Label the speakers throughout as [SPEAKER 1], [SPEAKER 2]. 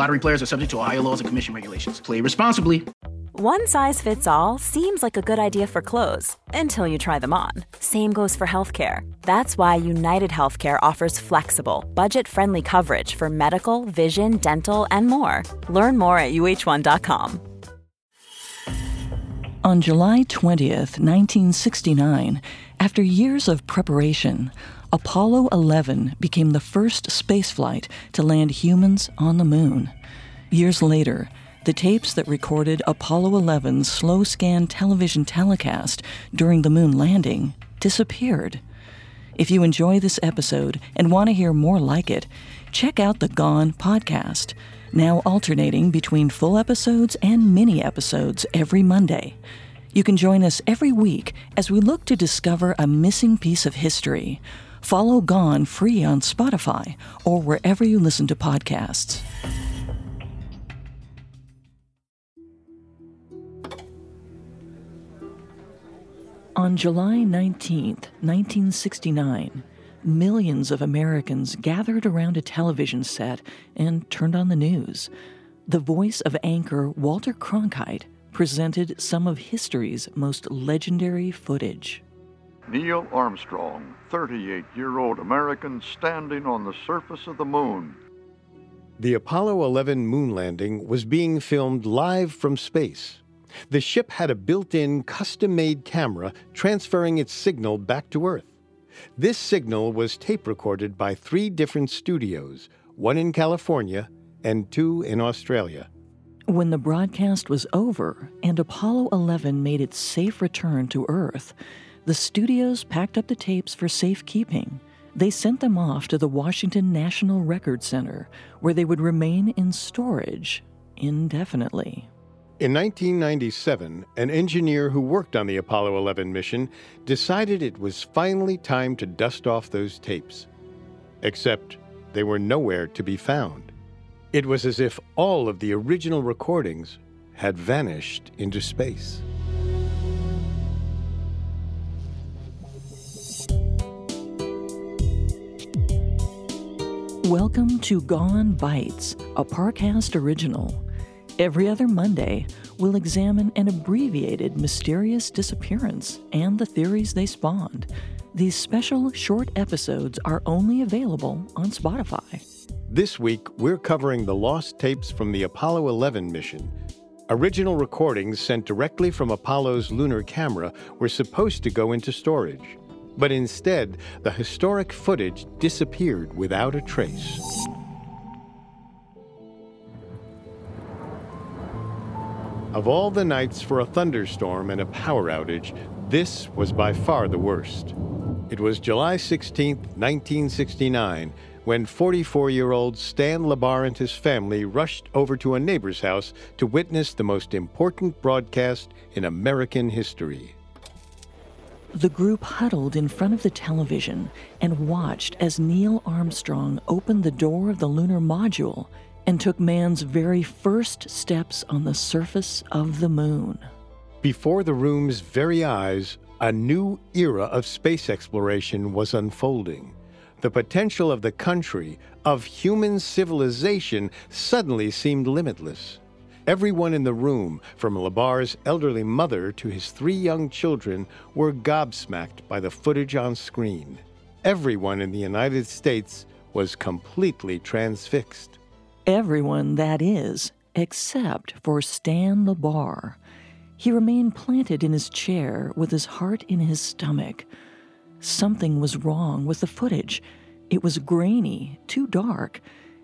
[SPEAKER 1] Lottery players are subject to Ohio laws and commission regulations. Play responsibly.
[SPEAKER 2] One size fits all seems like a good idea for clothes until you try them on. Same goes for healthcare. That's why United Healthcare offers flexible, budget friendly coverage for medical, vision, dental, and more. Learn more at uh1.com.
[SPEAKER 3] On July 20th, 1969, after years of preparation, Apollo 11 became the first spaceflight to land humans on the moon. Years later, the tapes that recorded Apollo 11's slow scan television telecast during the moon landing disappeared. If you enjoy this episode and want to hear more like it, check out the Gone podcast, now alternating between full episodes and mini episodes every Monday. You can join us every week as we look to discover a missing piece of history. Follow Gone free on Spotify or wherever you listen to podcasts. On July 19, 1969, millions of Americans gathered around a television set and turned on the news. The voice of anchor Walter Cronkite presented some of history's most legendary footage.
[SPEAKER 4] Neil Armstrong, 38 year old American standing on the surface of the moon.
[SPEAKER 5] The Apollo 11 moon landing was being filmed live from space. The ship had a built in, custom made camera transferring its signal back to Earth. This signal was tape recorded by three different studios, one in California and two in Australia.
[SPEAKER 3] When the broadcast was over and Apollo 11 made its safe return to Earth, the studios packed up the tapes for safekeeping. They sent them off to the Washington National Record Center, where they would remain in storage indefinitely.
[SPEAKER 5] In 1997, an engineer who worked on the Apollo 11 mission decided it was finally time to dust off those tapes. Except they were nowhere to be found. It was as if all of the original recordings had vanished into space.
[SPEAKER 3] Welcome to Gone Bites, a Parcast original. Every other Monday, we'll examine an abbreviated mysterious disappearance and the theories they spawned. These special short episodes are only available on Spotify.
[SPEAKER 5] This week, we're covering the lost tapes from the Apollo 11 mission. Original recordings sent directly from Apollo's lunar camera were supposed to go into storage. But instead, the historic footage disappeared without a trace. Of all the nights for a thunderstorm and a power outage, this was by far the worst. It was July 16, 1969, when 44 year old Stan Lebar and his family rushed over to a neighbor's house to witness the most important broadcast in American history.
[SPEAKER 3] The group huddled in front of the television and watched as Neil Armstrong opened the door of the lunar module and took man's very first steps on the surface of the moon.
[SPEAKER 5] Before the room's very eyes, a new era of space exploration was unfolding. The potential of the country, of human civilization, suddenly seemed limitless. Everyone in the room, from Lebar's elderly mother to his three young children, were gobsmacked by the footage on screen. Everyone in the United States was completely transfixed.
[SPEAKER 3] Everyone, that is, except for Stan Lebar. He remained planted in his chair with his heart in his stomach. Something was wrong with the footage. It was grainy, too dark.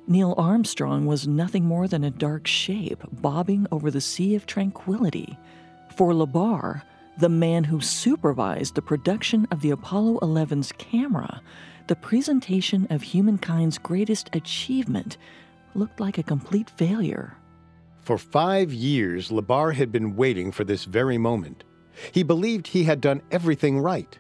[SPEAKER 3] Neil Armstrong was nothing more than a dark shape bobbing over the sea of tranquility. For LeBar, the man who supervised the production of the Apollo 11's camera, the presentation of humankind's greatest achievement looked like a complete failure.
[SPEAKER 5] For five years, LeBar had been waiting for this very moment. He believed he had done everything right.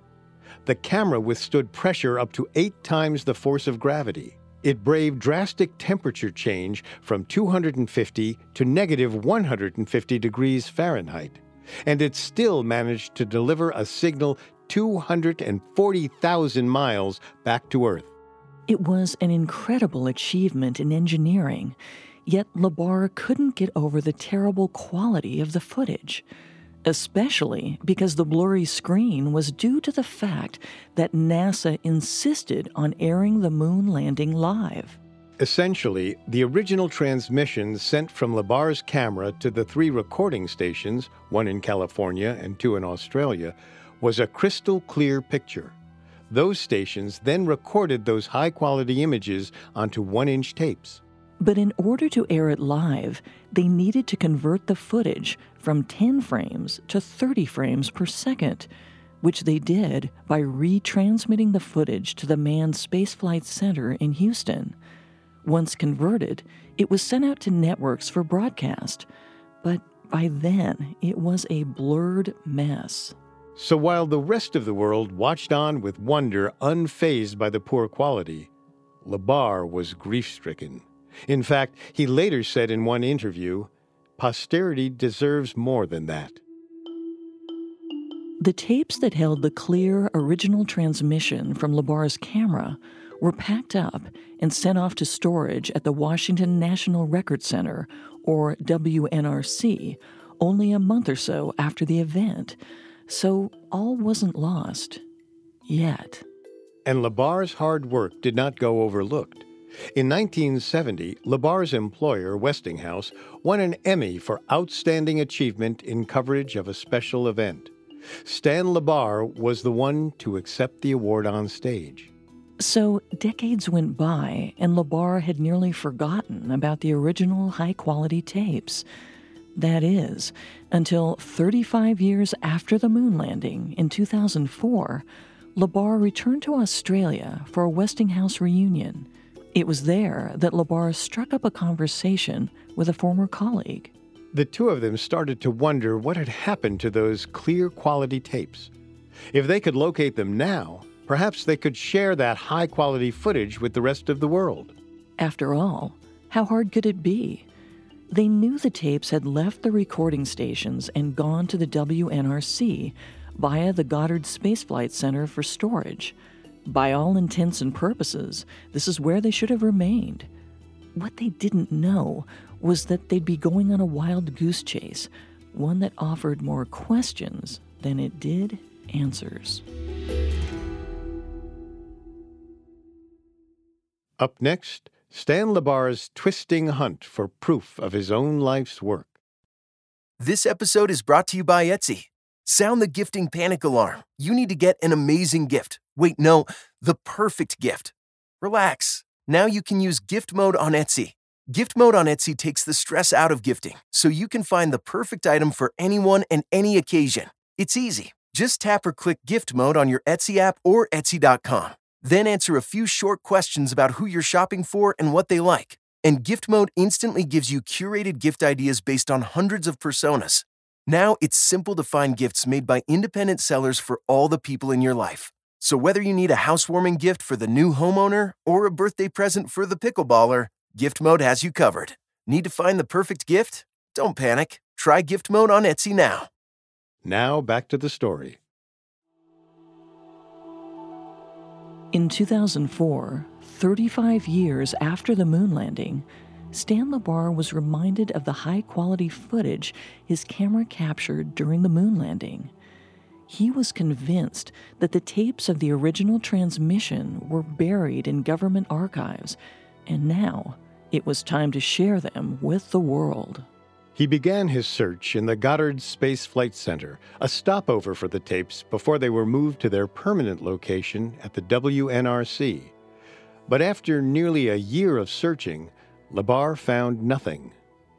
[SPEAKER 5] The camera withstood pressure up to eight times the force of gravity. It braved drastic temperature change from 250 to negative 150 degrees Fahrenheit. And it still managed to deliver a signal 240,000 miles back to Earth.
[SPEAKER 3] It was an incredible achievement in engineering Yet LeBar couldn't get over the terrible quality of the footage, especially because the blurry screen was due to the fact that NASA insisted on airing the moon landing live.
[SPEAKER 5] Essentially, the original transmission sent from LeBar's camera to the three recording stations, one in California and two in Australia, was a crystal clear picture. Those stations then recorded those high quality images onto one inch tapes.
[SPEAKER 3] But in order to air it live, they needed to convert the footage from 10 frames to 30 frames per second, which they did by retransmitting the footage to the Manned Spaceflight Center in Houston. Once converted, it was sent out to networks for broadcast, but by then it was a blurred mess.
[SPEAKER 5] So while the rest of the world watched on with wonder, unfazed by the poor quality, LeBar was grief stricken. In fact, he later said in one interview, posterity deserves more than that.
[SPEAKER 3] The tapes that held the clear original transmission from LeBar's camera were packed up and sent off to storage at the Washington National Record Center, or WNRC, only a month or so after the event. So all wasn't lost. Yet.
[SPEAKER 5] And LeBar's hard work did not go overlooked. In 1970, LeBar's employer, Westinghouse, won an Emmy for outstanding achievement in coverage of a special event. Stan LeBar was the one to accept the award on stage.
[SPEAKER 3] So, decades went by, and LeBar had nearly forgotten about the original high quality tapes. That is, until 35 years after the moon landing in 2004, LeBar returned to Australia for a Westinghouse reunion. It was there that LeBar struck up a conversation with a former colleague.
[SPEAKER 5] The two of them started to wonder what had happened to those clear quality tapes. If they could locate them now, perhaps they could share that high quality footage with the rest of the world.
[SPEAKER 3] After all, how hard could it be? They knew the tapes had left the recording stations and gone to the WNRC via the Goddard Space Flight Center for storage. By all intents and purposes, this is where they should have remained. What they didn't know was that they'd be going on a wild goose chase, one that offered more questions than it did answers.
[SPEAKER 5] Up next, Stan LeBar's twisting hunt for proof of his own life's work.
[SPEAKER 6] This episode is brought to you by Etsy. Sound the gifting panic alarm. You need to get an amazing gift. Wait, no, the perfect gift. Relax. Now you can use gift mode on Etsy. Gift mode on Etsy takes the stress out of gifting, so you can find the perfect item for anyone and any occasion. It's easy. Just tap or click gift mode on your Etsy app or Etsy.com. Then answer a few short questions about who you're shopping for and what they like. And gift mode instantly gives you curated gift ideas based on hundreds of personas. Now it's simple to find gifts made by independent sellers for all the people in your life. So whether you need a housewarming gift for the new homeowner or a birthday present for the pickleballer, Gift Mode has you covered. Need to find the perfect gift? Don't panic. Try Gift Mode on Etsy now.
[SPEAKER 5] Now back to the story.
[SPEAKER 3] In 2004, 35 years after the moon landing, Stan LeBar was reminded of the high quality footage his camera captured during the moon landing. He was convinced that the tapes of the original transmission were buried in government archives, and now it was time to share them with the world.
[SPEAKER 5] He began his search in the Goddard Space Flight Center, a stopover for the tapes before they were moved to their permanent location at the WNRC. But after nearly a year of searching, LeBar found nothing.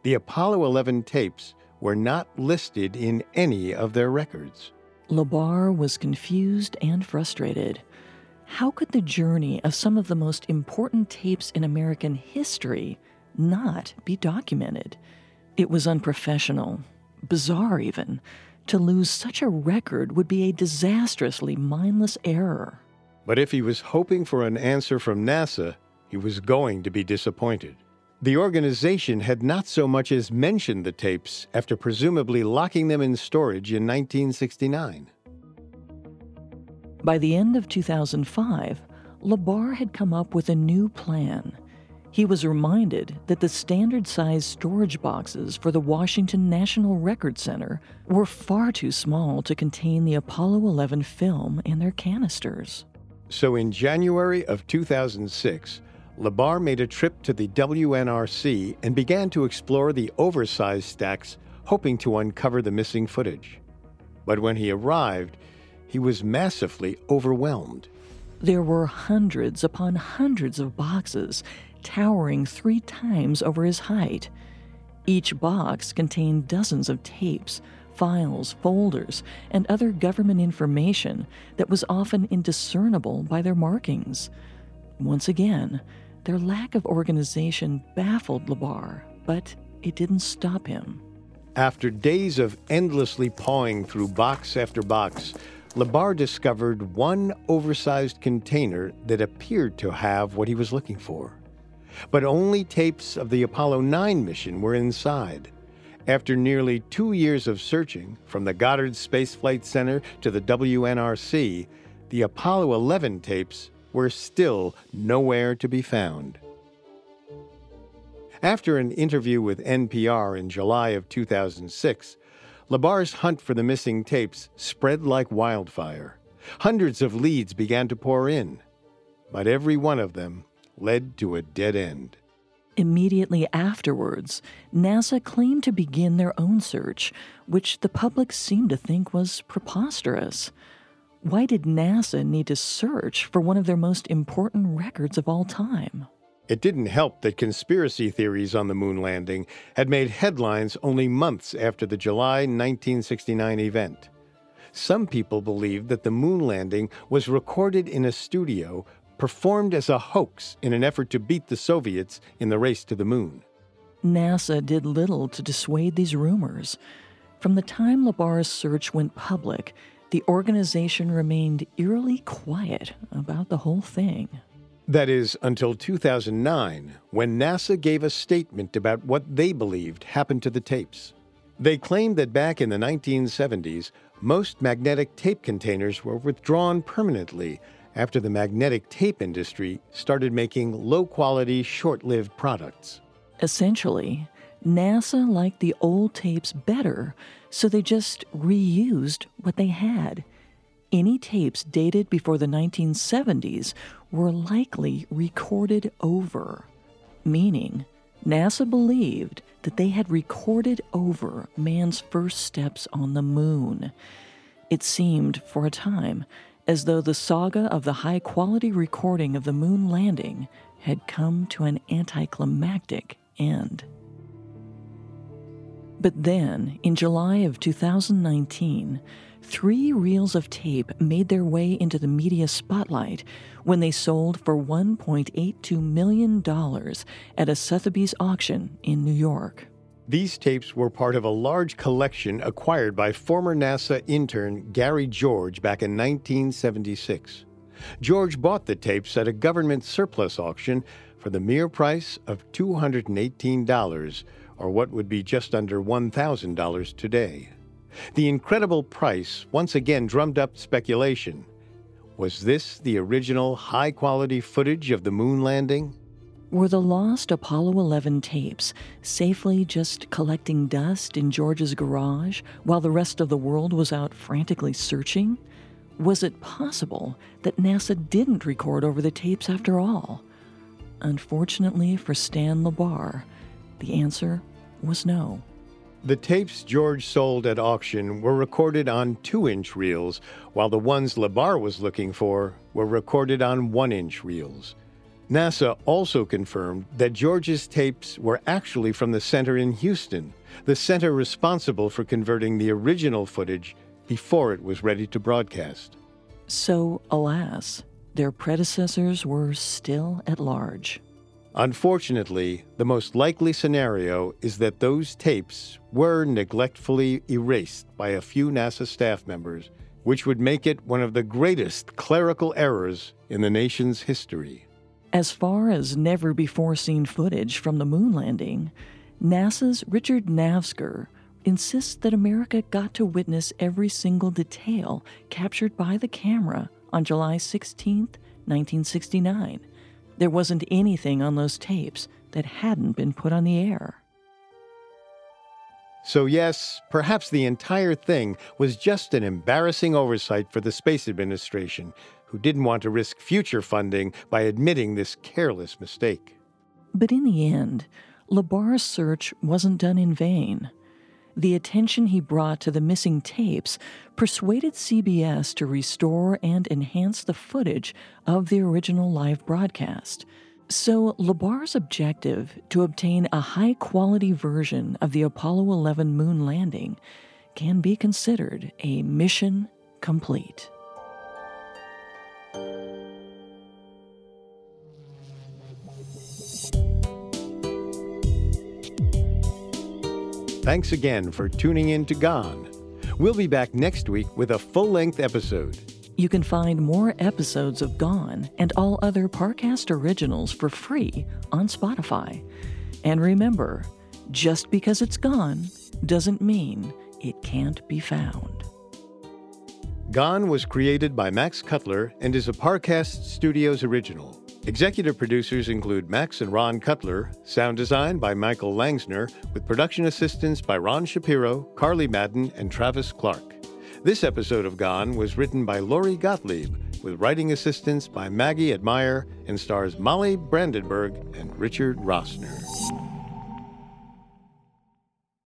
[SPEAKER 5] The Apollo 11 tapes were not listed in any of their records.
[SPEAKER 3] LeBar was confused and frustrated. How could the journey of some of the most important tapes in American history not be documented? It was unprofessional, bizarre even. To lose such a record would be a disastrously mindless error.
[SPEAKER 5] But if he was hoping for an answer from NASA, he was going to be disappointed. The organization had not so much as mentioned the tapes after presumably locking them in storage in 1969.
[SPEAKER 3] By the end of 2005, LeBar had come up with a new plan. He was reminded that the standard size storage boxes for the Washington National Record Center were far too small to contain the Apollo 11 film and their canisters.
[SPEAKER 5] So in January of 2006, LeBar made a trip to the WNRC and began to explore the oversized stacks, hoping to uncover the missing footage. But when he arrived, he was massively overwhelmed.
[SPEAKER 3] There were hundreds upon hundreds of boxes, towering three times over his height. Each box contained dozens of tapes, files, folders, and other government information that was often indiscernible by their markings. Once again, their lack of organization baffled LeBar, but it didn't stop him.
[SPEAKER 5] After days of endlessly pawing through box after box, LeBar discovered one oversized container that appeared to have what he was looking for but only tapes of the Apollo 9 mission were inside. After nearly two years of searching, from the Goddard Space Flight Center to the WNRC, the Apollo 11 tapes were still nowhere to be found. After an interview with NPR in July of 2006, LeBar's hunt for the missing tapes spread like wildfire. Hundreds of leads began to pour in, but every one of them led to a dead end.
[SPEAKER 3] Immediately afterwards, NASA claimed to begin their own search, which the public seemed to think was preposterous. Why did NASA need to search for one of their most important records of all time?
[SPEAKER 5] It didn't help that conspiracy theories on the moon landing had made headlines only months after the July 1969 event. Some people believed that the moon landing was recorded in a studio performed as a hoax in an effort to beat the Soviets in the race to the moon.
[SPEAKER 3] NASA did little to dissuade these rumors. From the time LeBar's search went public, the organization remained eerily quiet about the whole thing.
[SPEAKER 5] That is, until 2009, when NASA gave a statement about what they believed happened to the tapes. They claimed that back in the 1970s, most magnetic tape containers were withdrawn permanently after the magnetic tape industry started making low quality, short lived products.
[SPEAKER 3] Essentially, NASA liked the old tapes better, so they just reused what they had. Any tapes dated before the 1970s were likely recorded over, meaning NASA believed that they had recorded over man's first steps on the moon. It seemed, for a time, as though the saga of the high quality recording of the moon landing had come to an anticlimactic end. But then, in July of 2019, three reels of tape made their way into the media spotlight when they sold for $1.82 million at a Sotheby's auction in New York.
[SPEAKER 5] These tapes were part of a large collection acquired by former NASA intern Gary George back in 1976. George bought the tapes at a government surplus auction for the mere price of $218, or what would be just under $1,000 today. The incredible price once again drummed up speculation. Was this the original high quality footage of the moon landing?
[SPEAKER 3] Were the lost Apollo 11 tapes safely just collecting dust in George's garage while the rest of the world was out frantically searching? Was it possible that NASA didn't record over the tapes after all? Unfortunately for Stan LeBar, the answer was no.
[SPEAKER 5] The tapes George sold at auction were recorded on two inch reels, while the ones LeBar was looking for were recorded on one inch reels. NASA also confirmed that George's tapes were actually from the center in Houston, the center responsible for converting the original footage before it was ready to broadcast.
[SPEAKER 3] So, alas, their predecessors were still at large.
[SPEAKER 5] Unfortunately, the most likely scenario is that those tapes were neglectfully erased by a few NASA staff members, which would make it one of the greatest clerical errors in the nation's history.
[SPEAKER 3] As far as never before seen footage from the moon landing, NASA's Richard Nafzger insists that America got to witness every single detail captured by the camera on July 16, 1969 there wasn't anything on those tapes that hadn't been put on the air.
[SPEAKER 5] So, yes, perhaps the entire thing was just an embarrassing oversight for the Space Administration, who didn't want to risk future funding by admitting this careless mistake.
[SPEAKER 3] But in the end, LeBar's search wasn't done in vain. The attention he brought to the missing tapes persuaded CBS to restore and enhance the footage of the original live broadcast. So, LeBar's objective to obtain a high quality version of the Apollo 11 moon landing can be considered a mission complete.
[SPEAKER 5] Thanks again for tuning in to Gone. We'll be back next week with a full length episode.
[SPEAKER 3] You can find more episodes of Gone and all other Parcast originals for free on Spotify. And remember, just because it's gone doesn't mean it can't be found.
[SPEAKER 5] Gone was created by Max Cutler and is a Parcast Studios original. Executive producers include Max and Ron Cutler, sound design by Michael Langsner, with production assistance by Ron Shapiro, Carly Madden, and Travis Clark. This episode of Gone was written by Lori Gottlieb, with writing assistance by Maggie Admire, and stars Molly Brandenburg and Richard Rossner.